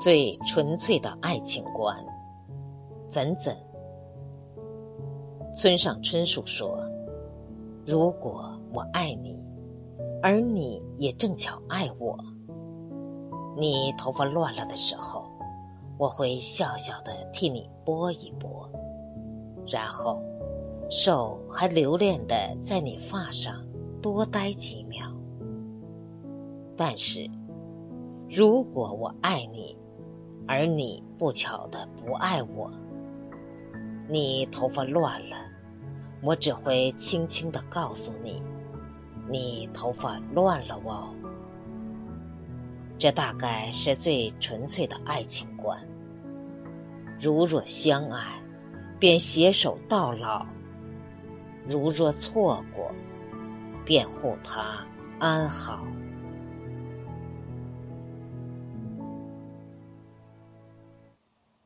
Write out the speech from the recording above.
最纯粹的爱情观，怎怎？村上春树说：“如果我爱你，而你也正巧爱我，你头发乱了的时候，我会笑笑的替你拨一拨，然后手还留恋的在你发上多待几秒。但是，如果我爱你，而你不巧的不爱我，你头发乱了，我只会轻轻的告诉你，你头发乱了哦。这大概是最纯粹的爱情观。如若相爱，便携手到老；如若错过，便护他安好。